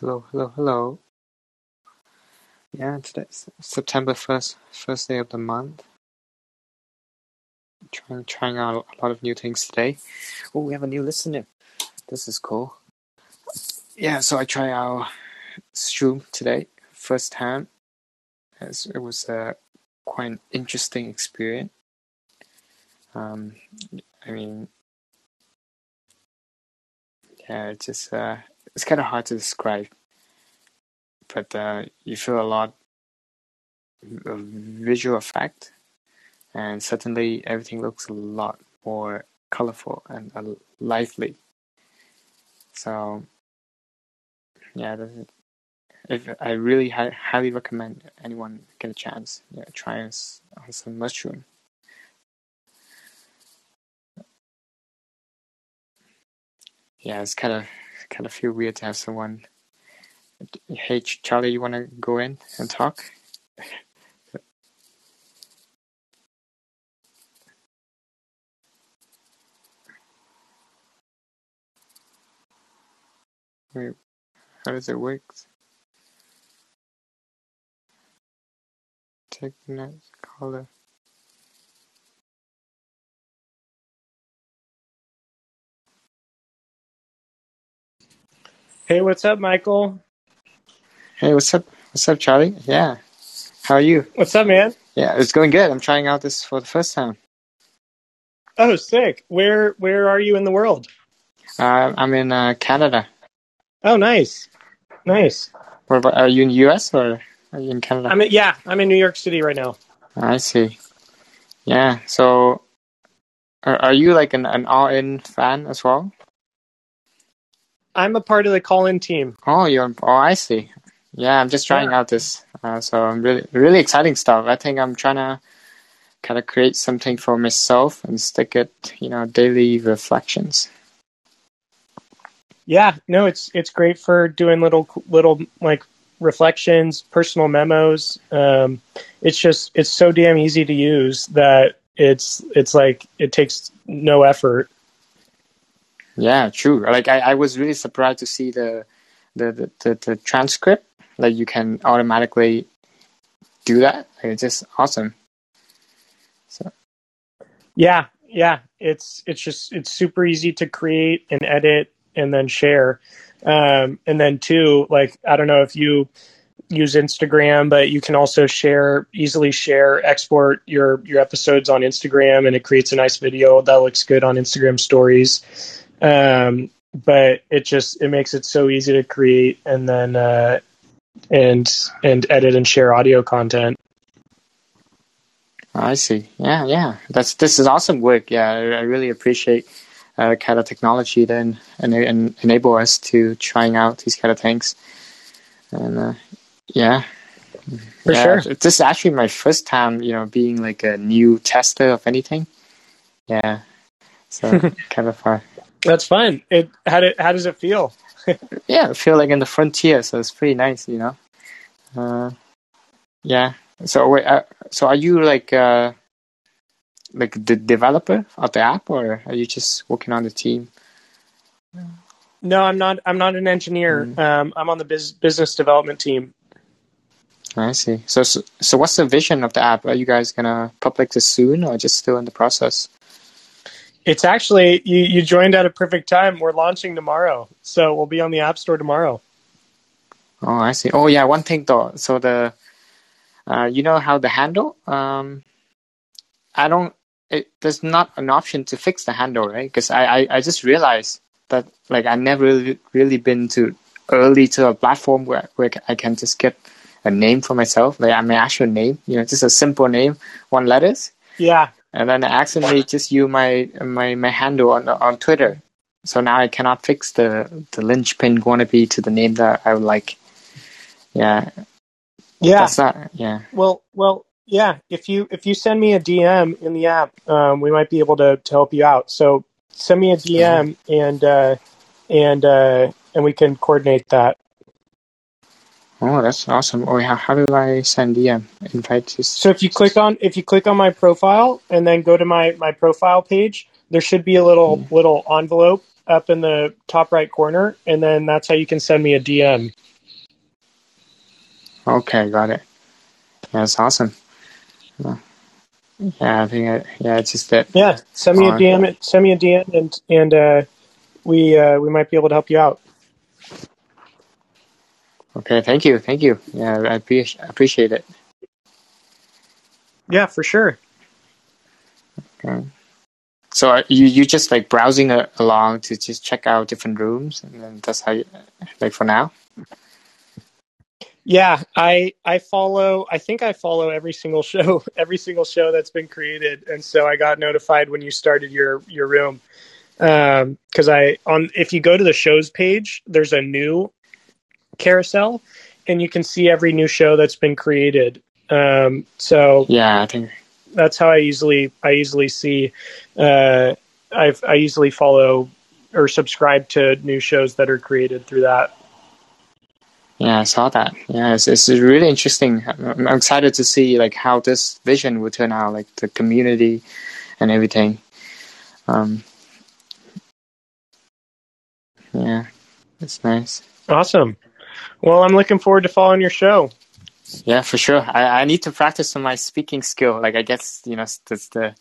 Hello, hello, hello. Yeah, today's September first, first day of the month. Trying, trying out a lot of new things today. Oh, we have a new listener. This is cool. Yeah, so I try out shroom today, first time. It's, it was a quite an interesting experience. Um, I mean, yeah, just uh, it's kind of hard to describe, but uh, you feel a lot of visual effect, and suddenly everything looks a lot more colorful and uh, lively. So, yeah, if I really hi- highly recommend anyone get a chance, yeah, try on some mushroom. Yeah, it's kind of kind of feel weird to have someone. Hey, Charlie, you want to go in and talk? Wait, how does it work? Take the next caller. Hey, what's up, Michael? Hey, what's up? What's up, Charlie? Yeah, how are you? What's up, man? Yeah, it's going good. I'm trying out this for the first time. Oh, sick. Where where are you in the world? Uh, I'm in uh, Canada. Oh, nice, nice. What about, are you in the US or are you in Canada? I'm in, yeah, I'm in New York City right now. I see. Yeah, so are, are you like an, an all-in fan as well? I'm a part of the Callin team. Oh, you're. Oh, I see. Yeah, I'm just trying Yeah. out this. Uh, so I'm really, really exciting stuff. I think I'm trying to kind of create something for myself and stick it, you know, daily reflections. Yeah, no, it's it's great for doing little little like reflections, personal memos. Um, it's just it's so damn easy to use that it's it's like it takes no effort. Yeah, true. Like I, I was really surprised to see the, the, the, the, the transcript. Like you can automatically do that. Like, it's just awesome. So Yeah, yeah. It's it's just it's super easy to create and edit and then share. Um, and then two, like I don't know if you use Instagram, but you can also share easily share export your your episodes on Instagram, and it creates a nice video that looks good on Instagram stories. Um, but it just it makes it so easy to create and then uh, and and edit and share audio content. I see. Yeah, yeah. That's this is awesome work. Yeah, I, I really appreciate uh, kind of technology then and, and enable us to trying out these kind of things. And uh, yeah, For yeah, sure. This is actually my first time, you know, being like a new tester of anything. Yeah, so kind of fun. That's fun. It how did how does it feel? Yeah, I feel like in the frontier, so it's pretty nice, you know. Uh, yeah. So wait, uh, so are you like uh, like the developer of the app, or are you just working on the team? No, I'm not. I'm not an engineer. Mm. Um, I'm on the biz, business development team. I see. So, so, so what's the vision of the app? Are you guys gonna public this soon, or just still in the process? It's actually you. You joined at a perfect time. We're launching tomorrow, so we'll be on the App Store tomorrow. Oh, I see. Oh, yeah. One thing though. So the, uh, you know how the handle? Um, I don't. It, there's not an option to fix the handle, right? Because I, I, I just realized that like I never really, really been to early to a platform where where I can just get a name for myself, like I my actual name. You know, just a simple name, one letters. Yeah, and then I accidentally just use my my my handle on on Twitter. So now I cannot fix the the linchpin wannabe to the name that I would like. Yeah, yeah. that's not. Yeah, Well, well, yeah. If you if you send me a DM in the app, um, we might be able to to help you out. So send me a DM and uh, and uh, and we can coordinate that. Oh, that's awesome. Oh, how how do I send DM invite? To... So if you click on if you click on my profile and then go to my my profile page, there should be a little Mm. little envelope up in the top right corner, and then that's how you can send me a DM. Okay, got it. Yeah, that's awesome. Yeah, I think I, yeah, it's just that. Yeah, send me a Uh, DM. Send me a DM, and and uh, we uh, we might be able to help you out. Okay, thank you, thank you. Yeah, I appreciate appreciate it. Yeah, for sure. Okay. So are you you just like browsing a, along to just check out different rooms, and then that's how you like for now. Yeah, I I follow. I think I follow every single show, every single show that's been created, and so I got notified when you started your your room. Um, because I on if you go to the shows page, there's a new carousel, and you can see every new show that's been created. Um, so Yeah, I think that's how I usually I usually see. Uh, I I usually follow or subscribe to new shows that are created through that. yeah, I saw that. Yeah, it's, it's really interesting. I'm, I'm excited to see like how this vision will turn out, like the community and everything. Um, yeah, it's nice. Awesome. Well, I'm looking forward to following your show. Yeah, for sure. I, I need to practice on my speaking skill. Like I guess you know that's the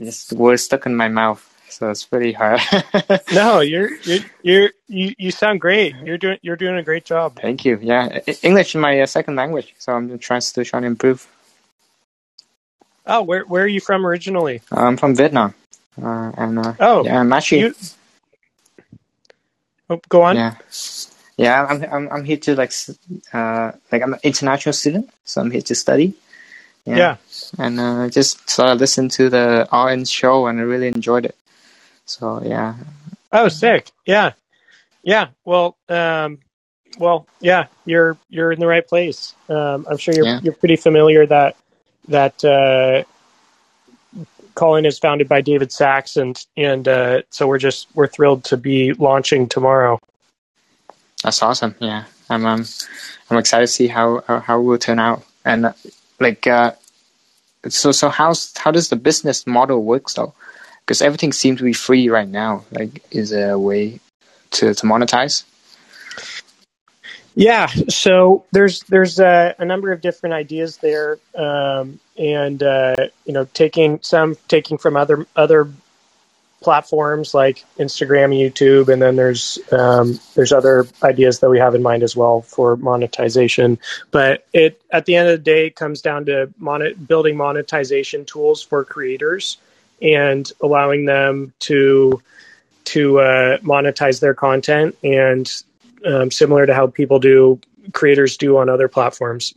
just words stuck in my mouth, so it's pretty hard. No, you're you're, you're you you sound great. You're doing you're doing a great job. Thank you. Yeah, English is my uh, second language, so I'm trying to try and improve. Oh, where where are you from originally? I'm from Vietnam, uh, and uh, Oh, yeah, I'm actually you- Oh, go on. yeah, yeah. I'm I'm I'm here to like uh like I'm an international student, so I'm here to study. Yeah. and uh, just sort of listened to the RN show, and I really enjoyed it. So yeah, Oh, sick. Yeah. Yeah. Well, um, well, yeah. You're you're in the right place. Um, I'm sure you're Yeah. you're pretty familiar that that uh, Callin is founded by David Sacks, and and uh, so we're just we're thrilled to be launching tomorrow. That's awesome. Yeah, I'm um, I'm excited to see how how, it will turn out. And uh, like, uh, so so how's how does the business model work? So, because everything seems to be free right now. Like, is there a way to to monetize? Yeah, so there's there's uh, a number of different ideas there, um, and uh, you know, taking some taking from other other platforms like Instagram, YouTube, and then there's um, there's other ideas that we have in mind as well for monetization. But it at the end of the day it comes down to mon- building monetization tools for creators and allowing them to to uh, monetize their content and um, similar to how people do creators do on other platforms.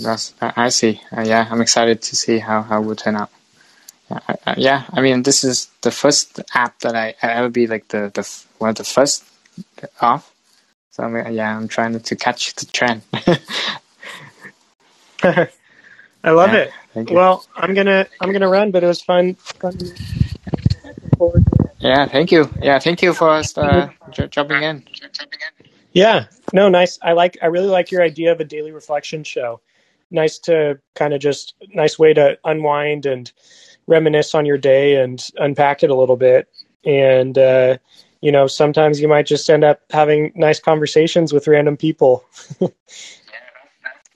That's I, see. Uh, yeah, I'm excited to see how how it will turn out. Yeah, I, I, yeah. I mean, this is the first app that I, I ever be like the the one of the first off. So I'm, yeah, I'm trying to catch the trend. I love Yeah, it. Well, I'm gonna I'm gonna run, but it was fun. fun. Looking forward to it. Yeah, thank you. Yeah, thank you for uh, j- jumping in. Yeah, no, nice. I like I really like your idea of a daily reflection show. Nice to kind of just nice way to unwind and reminisce on your day and unpack it a little bit. And uh, you know, sometimes you might just end up having nice conversations with random people.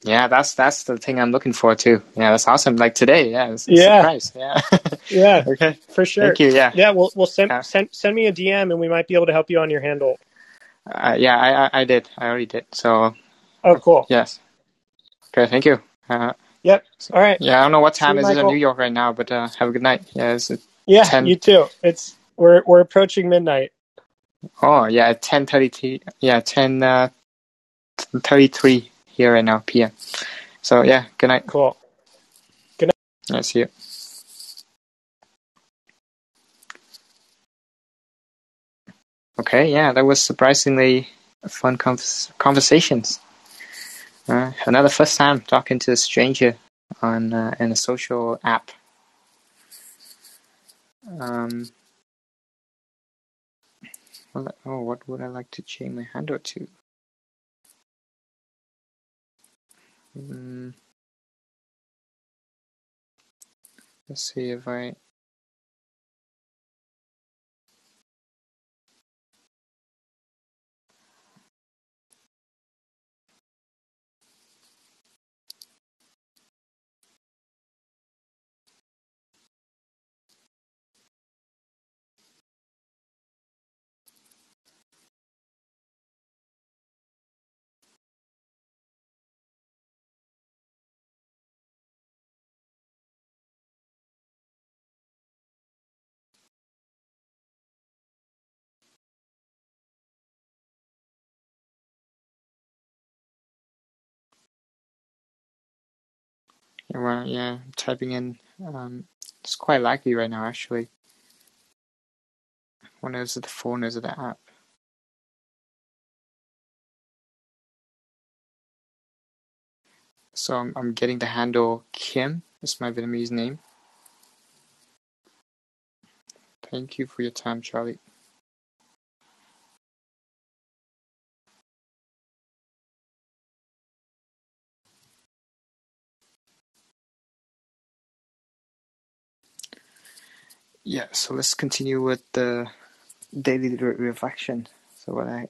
Yeah, that's that's the thing I'm looking for too. Yeah, that's awesome. Like today, yeah, it's a Yeah. surprise. Yeah. Yeah, okay. for sure. Thank you. Yeah. Yeah, we'll we'll send Yeah. send send me a DM and we might be able to help you on your handle. Uh, yeah, I, I I did. I already did. So Oh, cool. yes. Okay. Thank you. Uh, Yep. All right. yeah, I don't know what time See it in New York right now, but uh, have a good night. Yeah. It's, Yeah, 10. you too. It's we're we're approaching midnight. oh yeah, ten thirty t. Yeah, ten uh, thirty three here right now p.m. So yeah, good night. Cool. Yeah, see you. Okay, yeah, that was surprisingly fun convers- conversations. Uh, another first time talking to a stranger on uh, in a social app. Um, oh, what would I like to change my handle to? Mm, let's see if I Yeah, well, yeah, typing in. Um, it's quite laggy right now, actually. When is the phone? Is the app? So I'm, I'm getting the handle Kim. It's my Vietnamese name. Thank you for your time, Charlie. Yeah, so let's continue with the daily re- reflection. So what I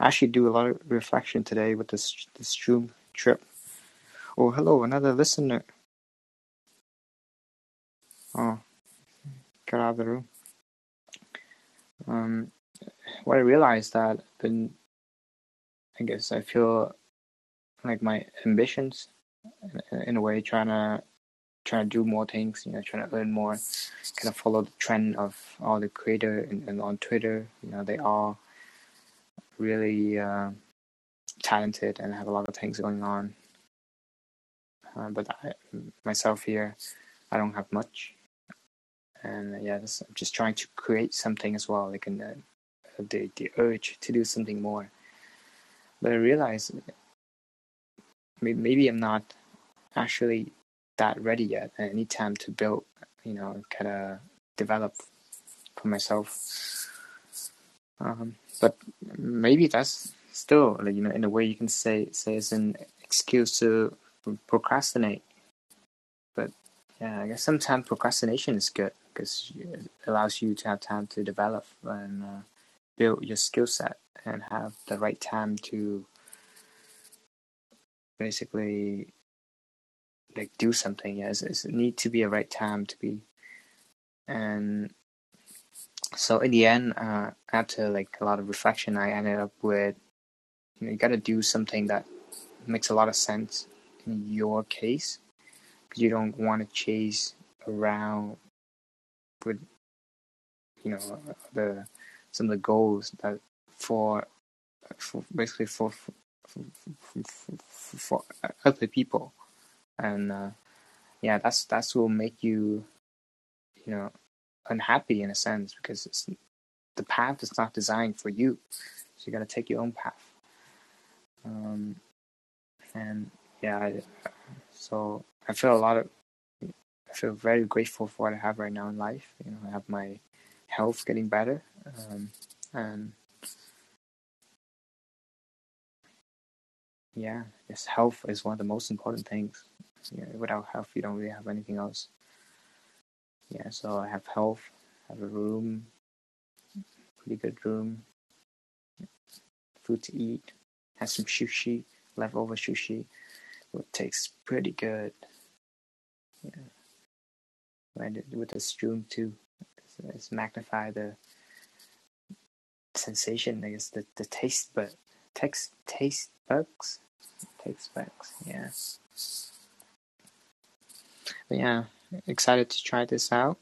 actually do a lot of reflection today with this this shroom trip. Oh, hello, another listener. Oh, got out of the room. Um, what I realized that been, I guess I feel like my ambitions, in, in a way, trying to trying to do more things. You know, trying to learn more. Kind of follow the trend of all the creator and, and on Twitter. You know, they all really uh, talented and have a lot of things going on. Uh, but I, myself here, I don't have much, and uh, yeah, just, I'm just trying to create something as well, like in the the, urge to do something more. But I realize maybe I'm not actually that ready yet. I need time to build, you know, kind of develop for myself. Um, but maybe that's still, you know, in a way you can say say it's an excuse to procrastinate. But yeah, I guess sometimes procrastination is good because it allows you to have time to develop and uh, build your skill set and have the right time to basically like do something. Yes, yeah, it need to be a right time to be, and so in the end, uh, after like a lot of reflection, I ended up with you know you got to do something that makes a lot of sense in your case you don't want to chase around with you know the some of the goals that for, for basically for for, for, for, for other people and uh, yeah that's that's will make you you know unhappy in a sense because it's the path is not designed for you. So you got to take your own path. Um, and yeah I, so i feel a lot of i feel very grateful for what i have right now in life. You know i have my health getting better um, and yeah just health is one of the most important things yeah, without health you don't really have anything else. Yeah so i have health have a room pretty good room. Food to eat have some sushi leftover sushi it tastes pretty good. Yeah. Right with the stream too. It's, it's magnify the sensation i guess the, the taste but text taste bugs taste bugs yeah but yeah, excited to try this out.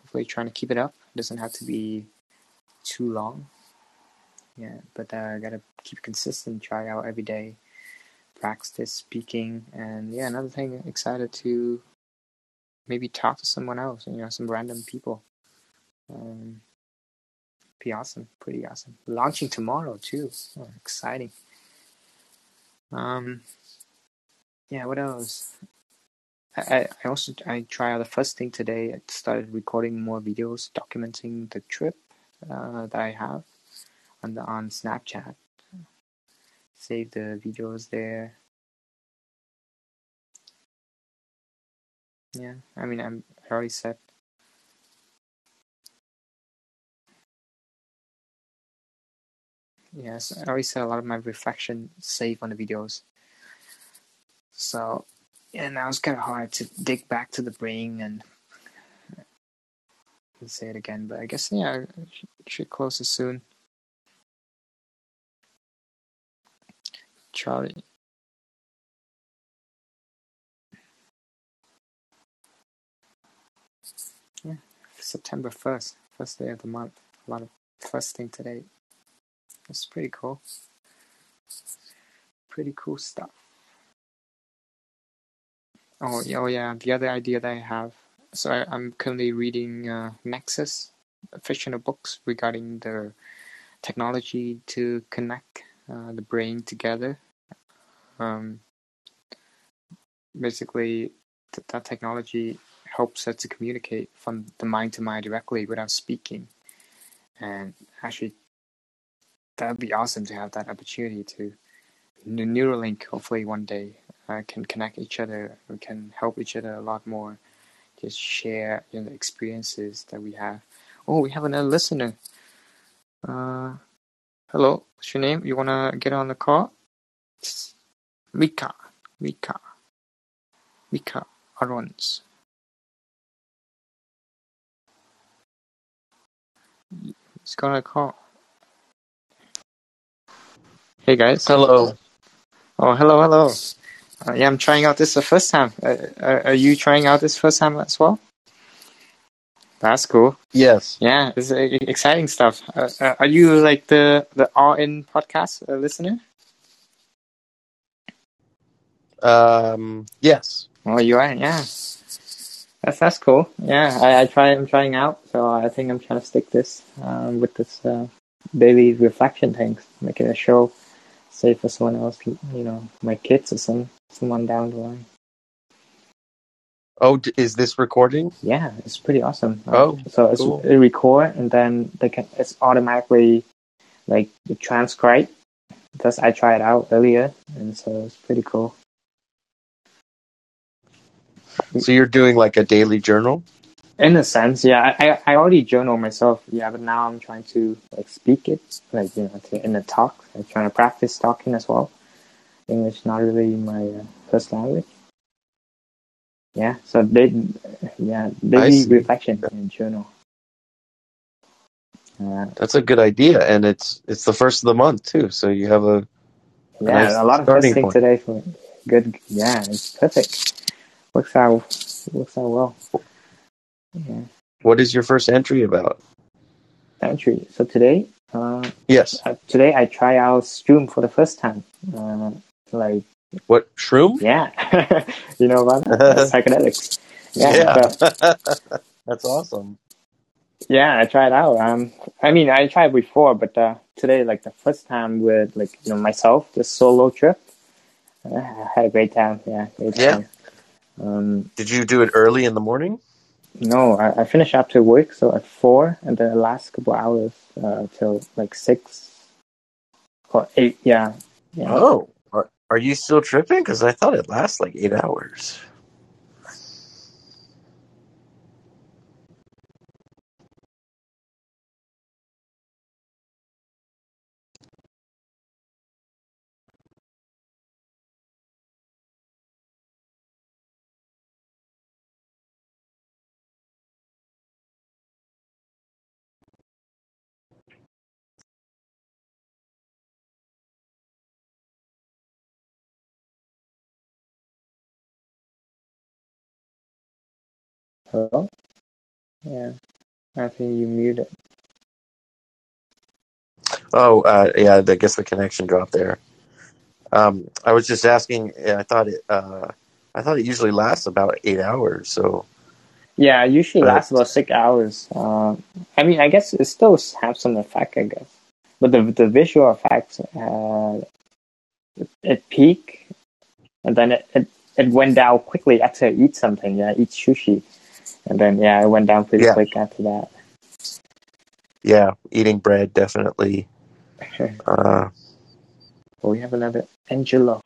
Hopefully, trying to keep it up. It doesn't have to be too long. Yeah, but uh, I gotta keep consistent. Try out every day. Practice speaking, and yeah, another thing. Excited to maybe talk to someone else. You know, some random people. Um, be awesome. Pretty awesome. Launching tomorrow too. Oh, exciting. Um, yeah. What else? I, I also I try out the first thing today. I started recording more videos documenting the trip uh, that I have on the on Snapchat. Save the videos there. Yeah, I mean I'm I already said. Yes, I already said a lot of my reflection save on the videos. So and now it's kind of hard to dig back to the brain and, say it again. But I guess yeah, should, should close it soon. Charlie. Yeah, September first, first day of the month. A lot of first thing today. It's pretty cool. Pretty cool stuff. Oh, yeah, oh yeah, the other idea that I have. So I, I'm currently reading uh, Nexus, fictional books regarding the technology to connect uh, the brain together. Um, basically, th- that technology helps us to communicate from the mind to mind directly without speaking. And actually, that would be awesome to have that opportunity to the Neuralink. Hopefully, one day uh, can connect each other. We can help each other a lot more. Just share you know, the experiences that we have. Oh, we have another listener. Uh, hello, what's your name? You wanna get on the call? Mika, Mika, Mika Arons. It's gonna call. Hey guys. Hello. Oh, hello, hello. Uh, yeah, I'm trying out this the first time. Uh, are, are you trying out this first time as well? That's cool. Yes. Yeah, it's uh, exciting stuff. Uh, uh, are you like the the All In podcast uh, listener? Um. Yes. Oh, you are. Yeah, that's that's cool. Yeah, I, I try. I'm trying out, so I think I'm trying to stick this um, with this uh, daily reflection things, making a show, say for someone else, you know, my kids or some someone down the line. Oh, is this recording? Yeah, it's pretty awesome. Uh, oh, so it's cool. it record and then they can it's automatically like transcribe. Because I tried it out earlier, and so it's pretty cool. So you're doing like a daily journal? In a sense, yeah, I, I I already journal myself, yeah, but now I'm trying to like speak it, like you know, to, in a talk. I'm trying to practice talking as well. English not really my uh, first language. Yeah, so they, yeah, daily reflection in journal. Uh, That's a good idea, and it's it's the first of the month too. So you have a Yeah, Nice a lot of testing point. today for good. Yeah, it's perfect. Works out. Works out well. Yeah, what is your first entry about? entry. So today, uh, Yes. uh, today I try out shroom for the first time. Uh, like, What shroom? yeah, you know about that? psychedelics. Yeah, so, That's awesome. yeah, I tried out. Um, I mean, I tried before, but uh, today, like the first time with like you know myself, the solo trip. Uh, I had a great time. Yeah, great Yeah. time. Um, Did you do it early in the morning? No, I, I finished after work, so at four, and then the last couple hours uh, till like six or eight. Yeah, yeah. Oh, are, you still tripping? Because I thought it lasts like eight hours. Hello. Yeah, I think you muted. Oh, uh, yeah. I guess the connection dropped there. Um, I was just asking. yeah, I thought it. Uh, I thought it usually lasts about eight hours. So Yeah, it usually Uh, lasts about six hours. Uh, I mean, I guess it still have some effect, I guess. But the the visual effects, uh, it, it peak, and then it, it it went down quickly after I eat something. Yeah, eat sushi, and then yeah, I went down pretty Yeah. quick after that. yeah, eating bread definitely. Uh, Oh, we have another Angelo.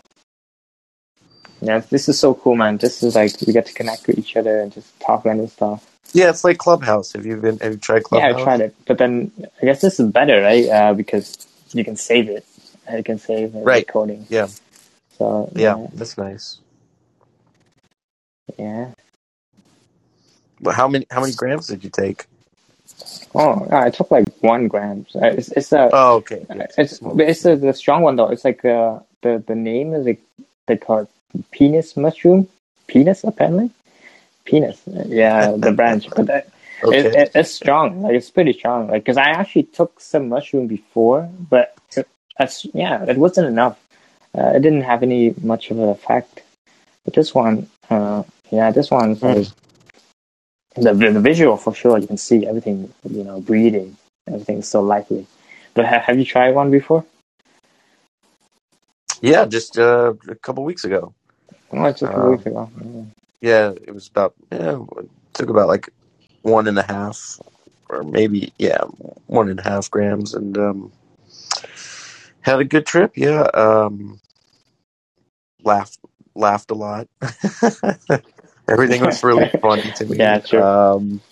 Yeah, this is so cool, man. This is like we get to connect with each other and just talk random stuff. yeah, it's like Clubhouse. Have you been? Have you tried Clubhouse? Yeah, I tried it, but then I guess this is better, right? Uh, because you can save it. You can save the Right. recording. Yeah. So Yeah, yeah, that's nice. yeah. But how many? How many grams did you take? Oh, I took like one gram. Uh, It's it's a Oh, okay. Yeah, it's it's a, the strong one though. It's like uh, the the name is like they call it penis mushroom. Penis apparently. Penis. Yeah, the branch. But that, okay. It, it, it's strong. Like it's pretty strong. Like because I actually took some mushroom before, but it, yeah, it wasn't enough. Uh, it didn't have any much of an effect. But this one, uh, yeah, this one, Mm. The the visual for sure. You can see everything, you know, breathing. Everything's so lively. But ha- have you tried one before? Yeah, just uh, a couple weeks ago. Oh, just a Uh, week ago. Yeah. Yeah, it was about yeah, it took about like one and a half, or maybe yeah, one and a half grams, and um, had a good trip. Yeah, um, laughed laughed a lot. Everything was really funny to me. Yeah, true. Um,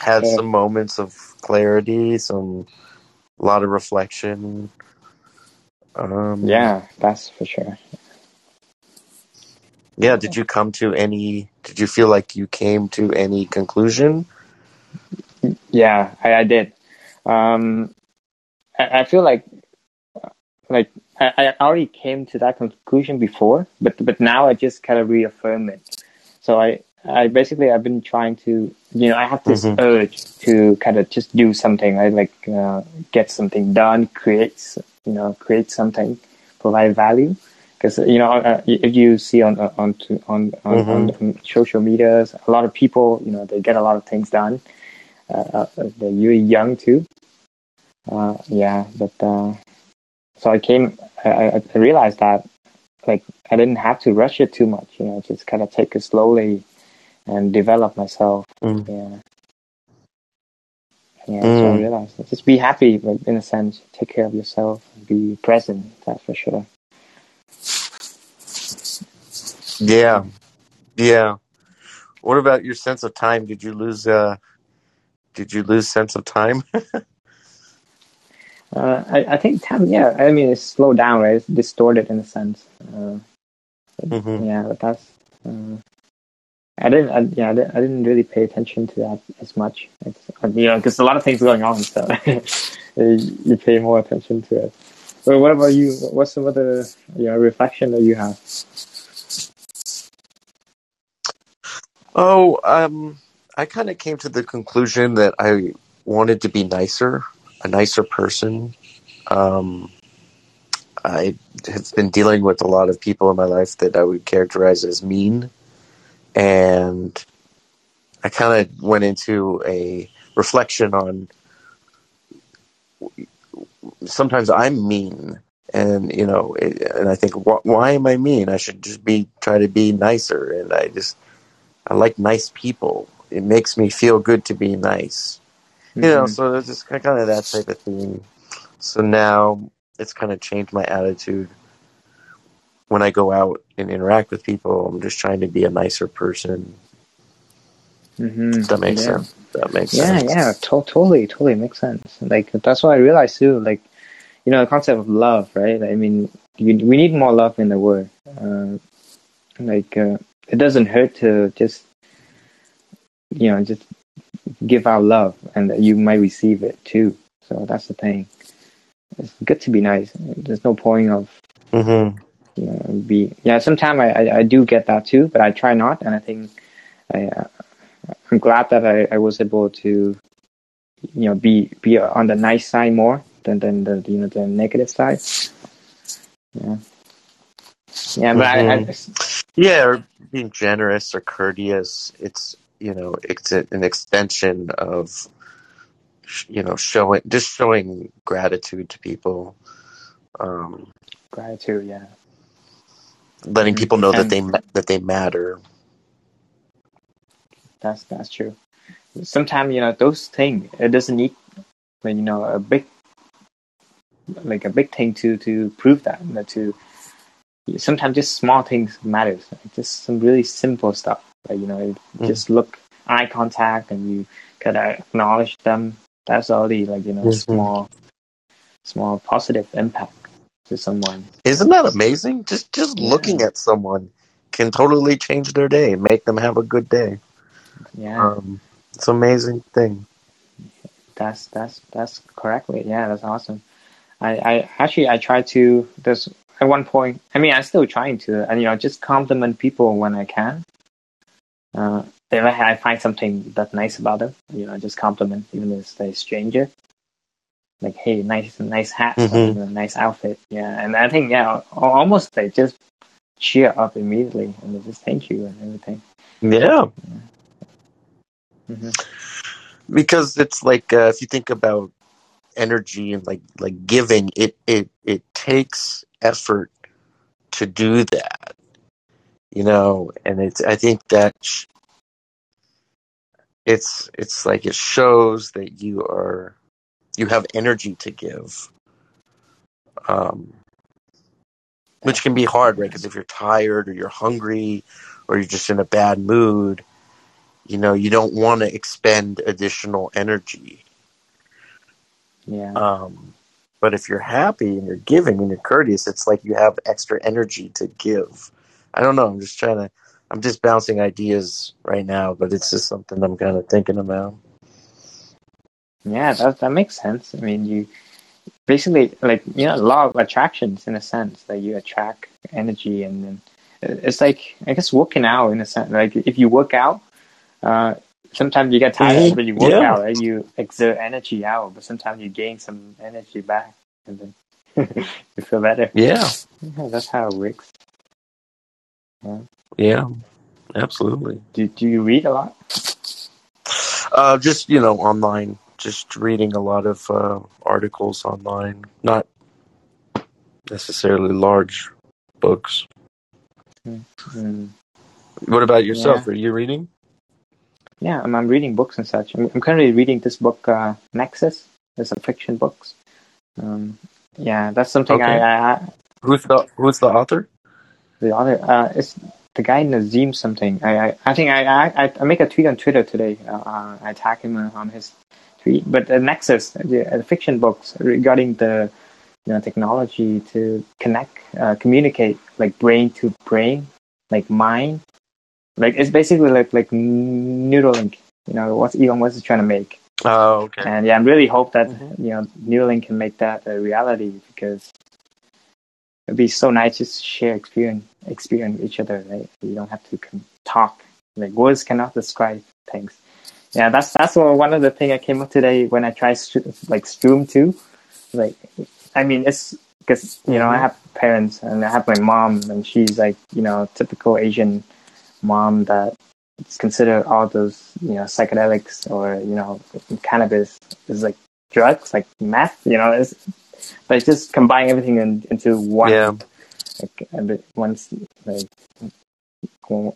had Yeah. some moments of clarity, some a lot of reflection. Um, Yeah, that's for sure. yeah. Did you come to any? Did you feel like you came to any conclusion? Yeah, I, I did. Um, I, I feel like like I, I already came to that conclusion before, but but now I just kind of reaffirm it. So I I basically I've been trying to you know I have this Mhm. urge to kind of just do something. I like uh, get something done, create you know create something, provide value. Because you know, uh, if you see on on to, on on, on, on social medias, a lot of people, you know, they get a lot of things done. Uh, uh, they're really young too. Uh, yeah, but uh, so I came. I I realized that like I didn't have to rush it too much. You know, just kind of take it slowly and develop myself. Mm. Yeah. Yeah, so I Mm. realized just be happy, but in a sense, take care of yourself, be present. That's for sure. Yeah, yeah. What about your sense of time? Did you lose? Uh, did you lose sense of time? Uh, I, I think yeah, I mean, it's slowed down, right? It's distorted in a sense. Uh, Mhm. Yeah, but that's. Uh, I didn't, I, yeah, I didn't, I didn't really pay attention to that as much. It's, you know, because a lot of things going on, so you you pay more attention to it. But what about you? What's some other you know, reflection that you have? Oh, um, I kind of came to the conclusion that I wanted to be nicer, a nicer person. Um, I have been dealing with a lot of people in my life that I would characterize as mean, and I kind of went into a reflection on. Sometimes I'm mean, and you know, it, and I think, wh- why am I mean? I should just be try to be nicer, and I just I like nice people. It makes me feel good to be nice. You know, Mhm. so it's just kind of that type of thing. So now it's kind of changed my attitude. When I go out and interact with people, I'm just trying to be a nicer person. Mhm. That makes Yeah. sense? That makes Yeah, sense. yeah, to- totally, totally makes sense. Like that's what I realized too. Like, you know, the concept of love, right? I mean, you, we need more love in the world. Uh, like, uh, it doesn't hurt to just, you know, just give out love, and that you might receive it too. So that's the thing. It's good to be nice. There's no point of hmm you know, be yeah. Sometimes I, I I do get that too, but I try not, and I think I uh, I'm glad that I, I was able to you know be be on the nice side more than than the you know the negative side. Yeah, yeah, but I, I Yeah, or being generous or courteous. It's you know, it's an extension of you know showing just showing gratitude to people. Um, gratitude. Yeah, letting people know that they that they matter. that's that's true. Sometimes you know those things it doesn't need like you know a big like a big thing to to prove that you know, to sometimes just small things matters like just some really simple stuff you know Mm. just look eye contact and you kind of acknowledge them that's already like you know Mhm. small small positive impact to someone Isn't that amazing? Just just Yeah. looking at someone can totally change their day and make them have a good day. yeah Um, it's an amazing thing. That's that's that's correctly. Yeah, that's awesome. I, I actually I try to there's at one point I mean I'm still trying to and you know just compliment people when I can. Uh if I, I find something that's nice about them, you know, just compliment even if they're a stranger. Like, hey, nice nice hat, or, Mhm. you know, nice outfit. Yeah. And I think yeah, almost like just cheer up immediately and they just thank you and everything. Yeah. hmm Because it's like uh, if you think about energy and like like giving, it it it takes effort to do that. You know, and it's I think that sh- it's it's like it shows that you are you have energy to give. Um which can be hard, right? Because if you're tired or you're hungry or you're just in a bad mood, you know, you don't want to expend additional energy. Yeah. Um, but if you're happy and you're giving and you're courteous, it's like you have extra energy to give. I don't know. I'm just trying to, I'm just bouncing ideas right now, but it's just something I'm kind of thinking about. Yeah, that that makes sense. I mean, you basically like you know law of attractions in a sense that you attract energy, and then it's like I guess working out in a sense. Like if you work out, uh, sometimes you get tired, Mhm. but you work Yeah. out, right? You exert energy out, but sometimes you gain some energy back, and then you feel better. Yeah. Yeah, that's how it works. Yeah. Absolutely. Do Do you read a lot? Uh, just, you know, online, just reading a lot of uh, articles online, not necessarily large books. Mm. What about yourself? Yeah. Are you reading? Yeah, I'm, I'm reading books and such. I'm, I'm currently reading this book, uh, Nexus. It's a fiction books. Um, yeah, that's something Okay. I, I, Who's the Who's the author? The other, uh, it's the guy Nazim something. I, I, I think I, I, I make a tweet on Twitter today. Uh, uh, I tag him uh, on his tweet. But the Nexus, the, uh, fiction books regarding the, you know, technology to connect, uh, communicate, like brain to brain, like mind. Like it's basically like like Neuralink. You know what Elon Musk is trying to make. Oh, okay. And yeah, I really hope that Mhm. you know Neuralink can make that a reality because it'd be so nice just to share experience experience with each other, right? You don't have to talk. Like words cannot describe things. Yeah, that's that's one of the thing I came up today when I tried like shroom too. Like, I mean, it's because you know I mm-hmm. have parents and I have my mom and she's like you know typical Asian mom that it's considered all those you know psychedelics or you know cannabis is like drugs like meth you know it's but it's just combine everything in, into one. Yeah. like a bit once like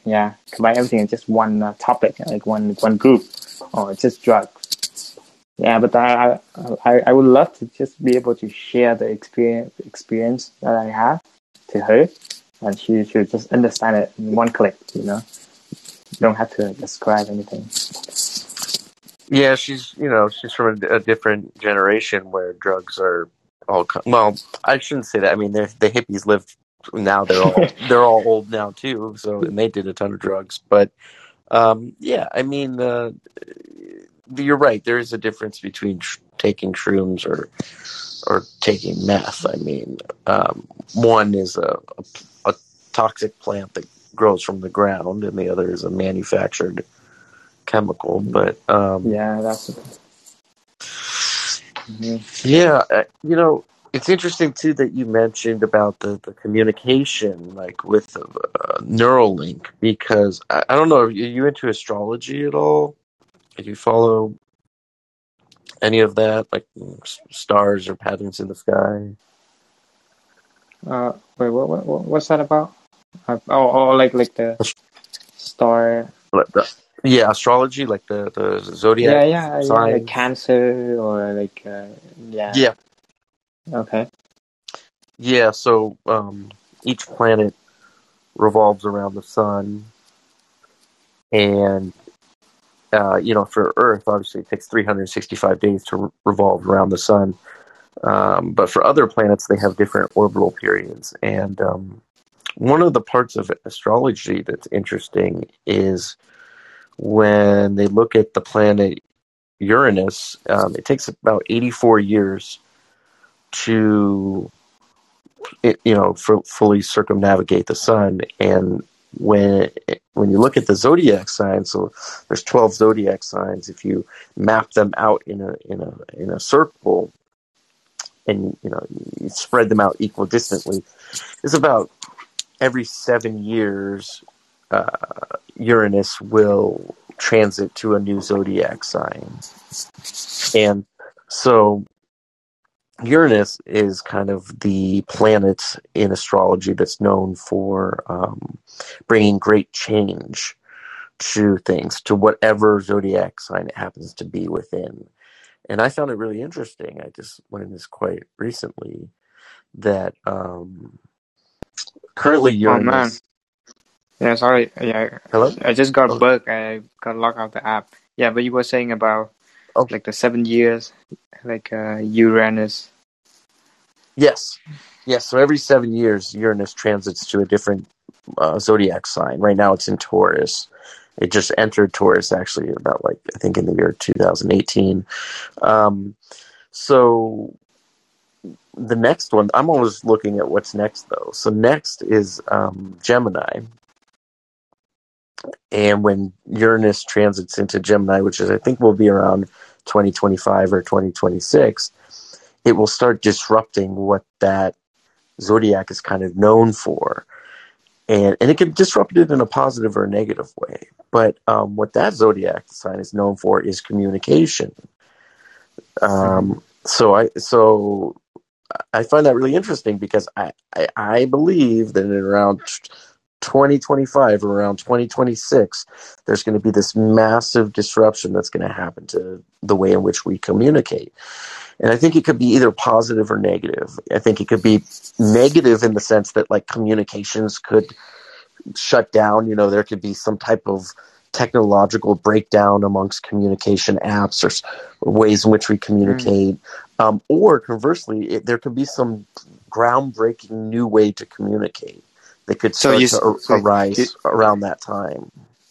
yeah. Combine everything in just one uh, topic like one one group. Or just drugs. Yeah but I, I I would love to just be able to share the experience experience that I have to her and she should just understand it in one click you know? You don't have to describe anything. Yeah, she's you know she's from a, a different generation where drugs are all well. I shouldn't say that. I mean, the hippies live now. They're all they're all old now too. So and they did a ton of drugs. But um, yeah, I mean, uh, you're right. There is a difference between sh- taking shrooms or or taking meth. I mean, um, one is a, a a toxic plant that grows from the ground, and the other is a manufactured chemical. But um, yeah that's Mhm. Yeah, uh, you know, it's interesting too that you mentioned about the, the communication, like with uh, Neuralink, because I, I don't know, are you into astrology at all? Do you follow any of that, like mm, stars or patterns in the sky? Uh, wait, what, what, what- what's that about? Uh, oh, oh, like like the star. Like the- yeah, astrology, like the the zodiac yeah, yeah, signs. like Cancer or like uh, yeah. Yeah, Okay. yeah. So um, each planet revolves around the sun, and uh, you know, for Earth, obviously, it takes 365 days to re- revolve around the sun. Um, but for other planets, they have different orbital periods. And um, one of the parts of astrology that's interesting is when they look at the planet Uranus, um, it takes about 84 years to, it, you know, fully circumnavigate the sun. And when when you look at the zodiac signs, so there's 12 zodiac signs. If you map them out in a in a in a circle, and you know you spread them out equidistantly, it's about every seven years, uh, Uranus will transit to a new zodiac sign. And so Uranus is kind of the planet in astrology that's known for um, bringing great change to things, to whatever zodiac sign it happens to be within. And I found it really interesting. I just learned this quite recently that um, currently Oh. Uranus. Yeah, sorry. Yeah, Hello? I just got Oh. bug. I got locked out of the app. Yeah, but you were saying about Oh. like the seven years, like uh, Uranus. Yes. Yes. So every seven years, Uranus transits to a different uh, zodiac sign. Right now, it's in Taurus. It just entered Taurus actually about like I think in the year 2018. Um, so the next one, I'm always looking at what's next though. So next is um, Gemini, and when Uranus transits into Gemini, which is I think will be around 2025 or 2026, it will start disrupting what that zodiac is kind of known for. And, and it can disrupt it in a positive or a negative way. But um, what that zodiac sign is known for is communication. Um, so I so I find that really interesting because I, I, I believe that in around 2025 or around 2026, there's going to be this massive disruption that's going to happen to the way in which we communicate. And I think it could be either positive or negative. I think it could be negative in the sense that like communications could shut down. You know, there could be some type of technological breakdown amongst communication apps or, or ways in which we communicate. Um, or conversely, it, there could be some groundbreaking new way to communicate that could So start you to ar- so arise you- around that time.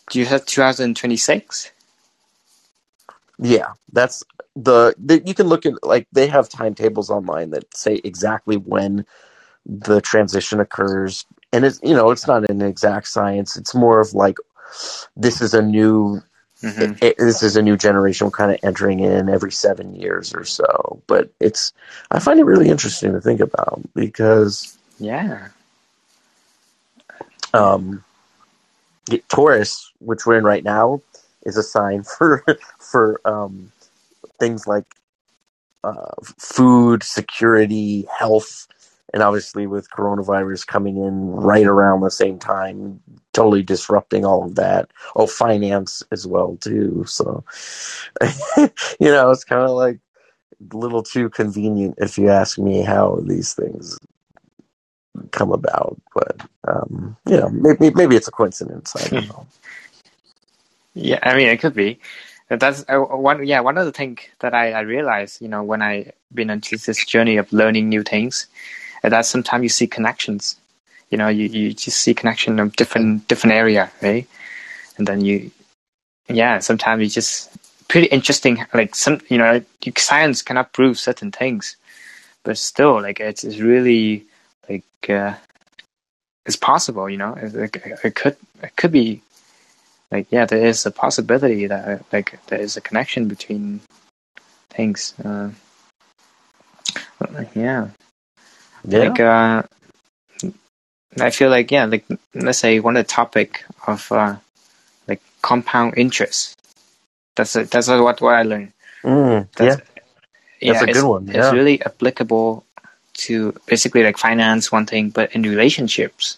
Do you have 2026? Yeah, that's the, the you can look at like they have timetables online that say exactly when the transition occurs, and it's you know it's not an exact science. It's more of like this is a new hmm it, it- this is a new generation kind of entering in every seven years or so. But it's I find it really interesting to think about because Yeah. Um, Taurus, which we're in right now, is a sign for for um, things like uh, food security, health, and obviously with coronavirus coming in right around the same time, totally disrupting all of that. Oh, finance as well too. So, you know, it's kind of like a little too convenient if you ask me how these things come about. But um, you know, maybe maybe it's a coincidence. I don't know. Yeah, I mean, it could be. That's uh, one. Yeah, one of the things that I, I realized, you know, when I been on this journey of learning new things, that sometimes you see connections. You know, you, you just see connection of different different area, right? And then you, yeah, sometimes you just pretty interesting. Like some, you know, you, science cannot prove certain things, but still, like it's, it's really like uh, it's possible. You know, it's, like, it could it could be like yeah there is a possibility that like there is a connection between things uh, yeah Yeah. like uh i feel like yeah like let's say one of the topic of uh like compound interest that's a, that's what what i learned Mm, that's, yeah. That's a good one, Yeah. it's really applicable to basically like finance one thing but in relationships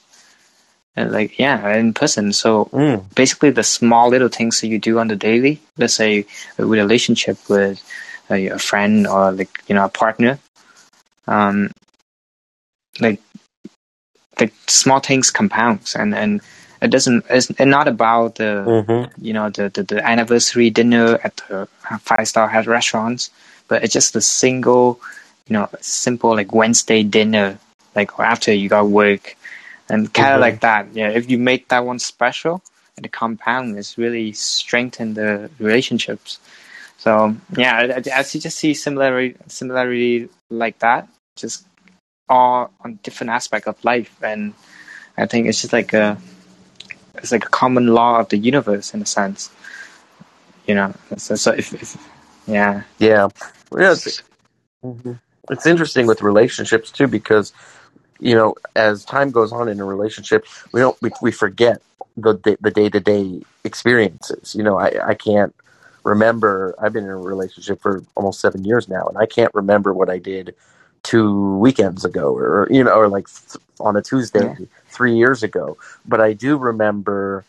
and like yeah in person. So Mm, basically the small little things that you do on the daily let's say a relationship with a, a friend or like you know a partner um like like small things compounds. And and it doesn't it's not about the hmm you know the, the the anniversary dinner at the five star restaurants but it's just a single you know simple like wednesday dinner like or after you got work and kind of Mhm. like that yeah if you make that one special and the compound is really strengthen the relationships so yeah I, see- just see similarity similarity like that just all on different aspect of life and i think it's just like a it's like a common law of the universe in a sense you know so, so if, if yeah Yeah. It's, mhm. It's interesting with relationships too because you know, as time goes on in a relationship, we don't we, we forget the the day to day experiences. You know, I I can't remember. I've been in a relationship for almost seven years now, and I can't remember what I did two weekends ago, or you know, or like on a Tuesday yeah. three years ago. But I do remember.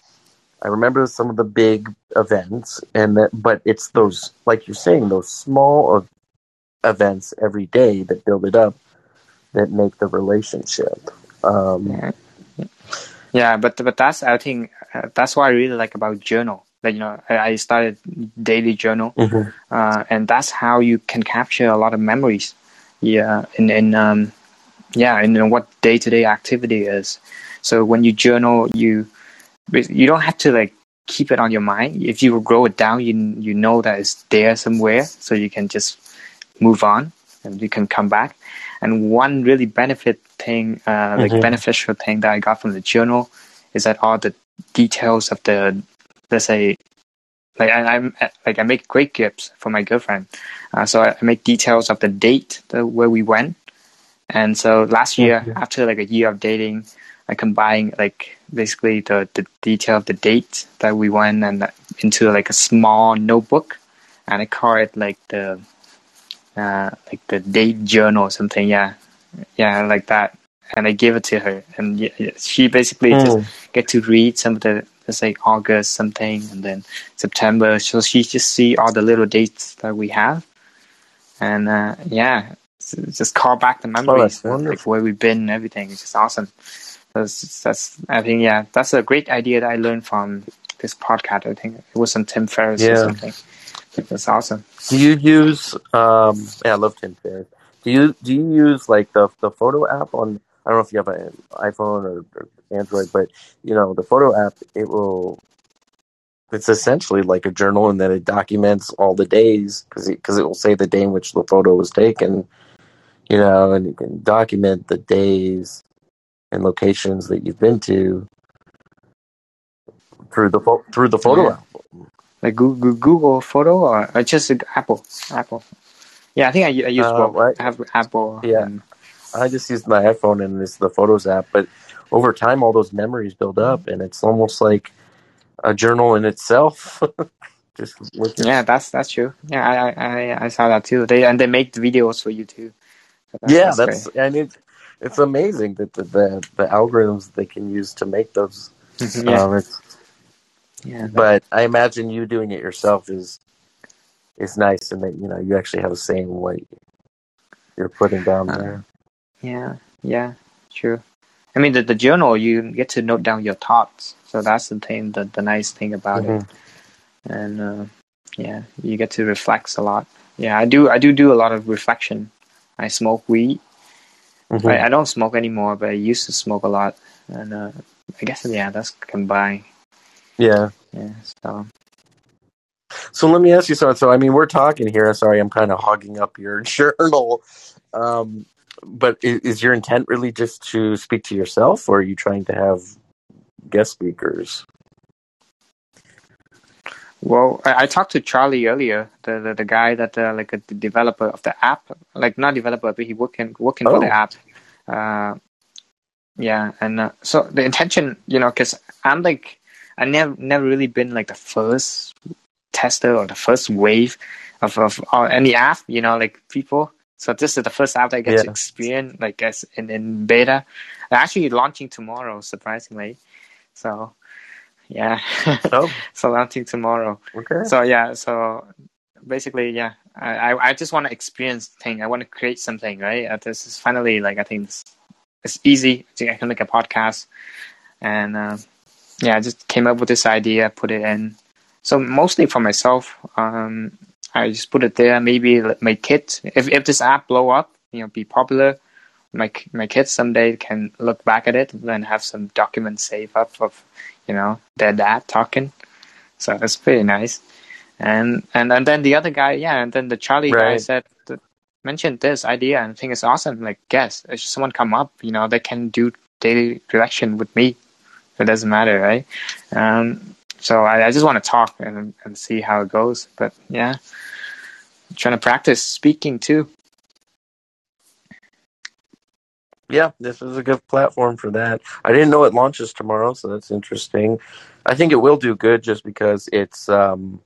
I remember some of the big events, and that, but it's those, like you're saying, those small events every day that build it up that make the relationship. Um, yeah. yeah, but but that's I think uh, that's what I really like about journal. That you know, I, I started daily journal, mm-hmm. uh, and that's how you can capture a lot of memories. Yeah, and in um, yeah, in what day to day activity is. So when you journal, you you don't have to like keep it on your mind. If you grow it down, you you know that it's there somewhere, so you can just move on and you can come back. And one really benefit thing, uh, mm-hmm. beneficial thing that I got from the journal is that all the details of the, let's say, like I, am like I make great gifts for my girlfriend. Uh, so I, make details of the date the, where we went. And so last year, mm-hmm. after like a year of dating, I combined like basically the, the detail of the date that we went and into like a small notebook, and I call it like the uh, like the date journal or something. Yeah, yeah, like that. And I gave it to her, and she basically mm. just get to read some of the let's say August something, and then September. So she just see all the little dates that we have, and uh, yeah, just call back the memories, oh, like where we've been and everything. It's just awesome. That's that's I think yeah, that's a great idea that I learned from this podcast. I think it was on Tim Ferriss yeah. or something. That's awesome. Do you use? Um, yeah, I love Tim Ferriss. Do you do you use like the the photo app on? I don't know if you have an iPhone or, or Android, but you know the photo app. It will. It's essentially like a journal, and then it documents all the days because because it, it will say the day in which the photo was taken. You know, and you can document the days and locations that you've been to through the through the photo yeah. app like Google, Google Photo or just Apple? Apple. Yeah, I think I, I use uh, both. I have Apple. Yeah, and... I just use my iPhone and it's the Photos app. But over time, all those memories build up, and it's almost like a journal in itself. just looking. yeah, that's that's true. Yeah, I, I I saw that too. They and they make videos for you too. So that's, yeah, that's, that's and it's it's amazing that the, the, the algorithms they can use to make those. yeah. Um, it's yeah, but I imagine you doing it yourself is is nice, and that you know you actually have a say in what you're putting down uh, there. Yeah, yeah, true. I mean, the the journal you get to note down your thoughts, so that's the thing, the the nice thing about mm-hmm. it, and uh, yeah, you get to reflect a lot. Yeah, I do. I do do a lot of reflection. I smoke weed. Mm-hmm. I, I, don't smoke anymore, but I used to smoke a lot, and uh, I guess yeah, that's combined yeah. Yeah. So. So let me ask you something. So I mean, we're talking here. Sorry, I'm kind of hogging up your journal. Um, but is, is, your intent really just to speak to yourself, or are you trying to have guest speakers? Well, I, I talked to Charlie earlier, the the, the guy that uh, like a, the developer of the app, like not developer, but he working working oh. for the oh. app. Uh, yeah, and uh, so the intention, you know, because I'm like I never never really been like the first tester or the first wave of of any app. You know, like people. So this is the first app that I get yeah. to experience like as in, in beta. actually launching tomorrow, surprisingly. So yeah. Oh. so launching tomorrow. Okay. So yeah, so basically yeah. I, I just want to experience thing. I want to create something, right? Uh, this is finally like I think it's, it's easy. I can make a podcast and uh, yeah, I just came up with this idea, put it in. So mostly for myself, um, I just put it there. Maybe my kids, if if this app blow up, you know, be popular, my my kids someday can look back at it and have some documents saved up of, you know, their dad talking. So that's pretty nice. And and and then the other guy, yeah, and then the Charlie right. guy said mentioned this idea and I think it's awesome. Like, guess if someone come up, you know, they can do daily direction with me it doesn't matter, right? Um, so I, I just want to talk and and see how it goes. But yeah, I'm trying to practice speaking too. yeah, this is a good platform for that. I didn't know it launches tomorrow, so that's interesting. I think it will do good just because it's um,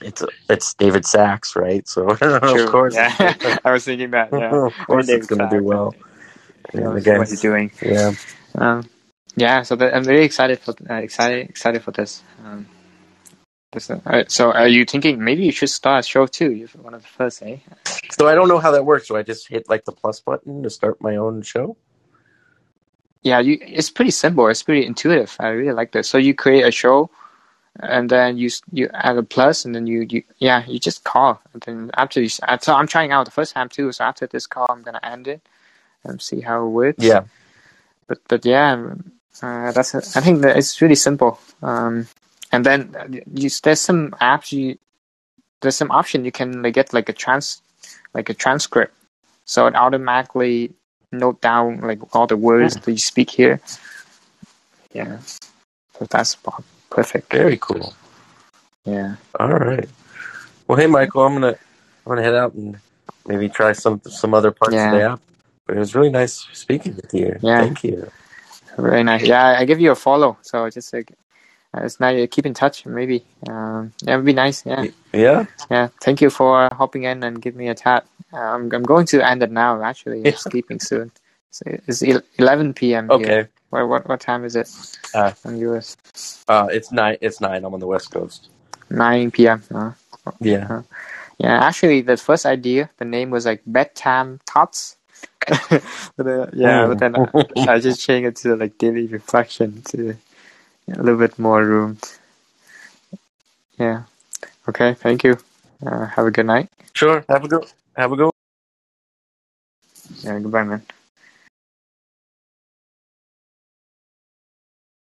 it's it's David Sacks, right? So of course, yeah. I was thinking that. Yeah, of course, it's going to do well. Yeah, again, what he's doing. yeah, Um, yeah, so that, I'm really excited for uh, excited excited for this. Um, this uh, so, are you thinking maybe you should start a show too? You're one of the first, eh? So I don't know how that works. Do I just hit like the plus button to start my own show. Yeah, you. It's pretty simple. It's pretty intuitive. I really like this. So you create a show, and then you you add a plus, and then you, you yeah you just call. And then after you, uh, so I'm trying out the first time too. So after this call, I'm gonna end it and see how it works. Yeah, but but yeah, uh, that's I think that it's really simple. Um, and then uh, you, there's some apps you there's some option you can like, get like a trans like a transcript, so it automatically note down like all the words that you speak here. Yeah, so that's perfect. very cool. Yeah, All right. Well, hey, Michael, I'm gonna I'm gonna head out and maybe try some some other parts Yeah. of the app. But it was really nice speaking with you. Yeah. Thank you. Very nice. Yeah, I give you a follow, so just like uh, it's nice. Keep in touch, maybe. Um, yeah, it'd be nice. Yeah. Yeah. Yeah, thank you for hopping in and give me a chat. Um, I'm going to end it now. Actually, I'm sleeping soon. So it's 11 p.m. here. Okay. What, what what time is it? Uh, in US. Uh, it's nine. It's nine. I'm on the West Coast. 9 p.m. Uh, Yeah. yeah, actually, the first idea, the name was like bedtime thoughts. But, uh, yeah, but then I, I just change it to like daily reflection to a little bit more room. Yeah. Okay. Thank you. Uh, have a good night. Sure. Have a good. Have a good. Yeah. Goodbye, man.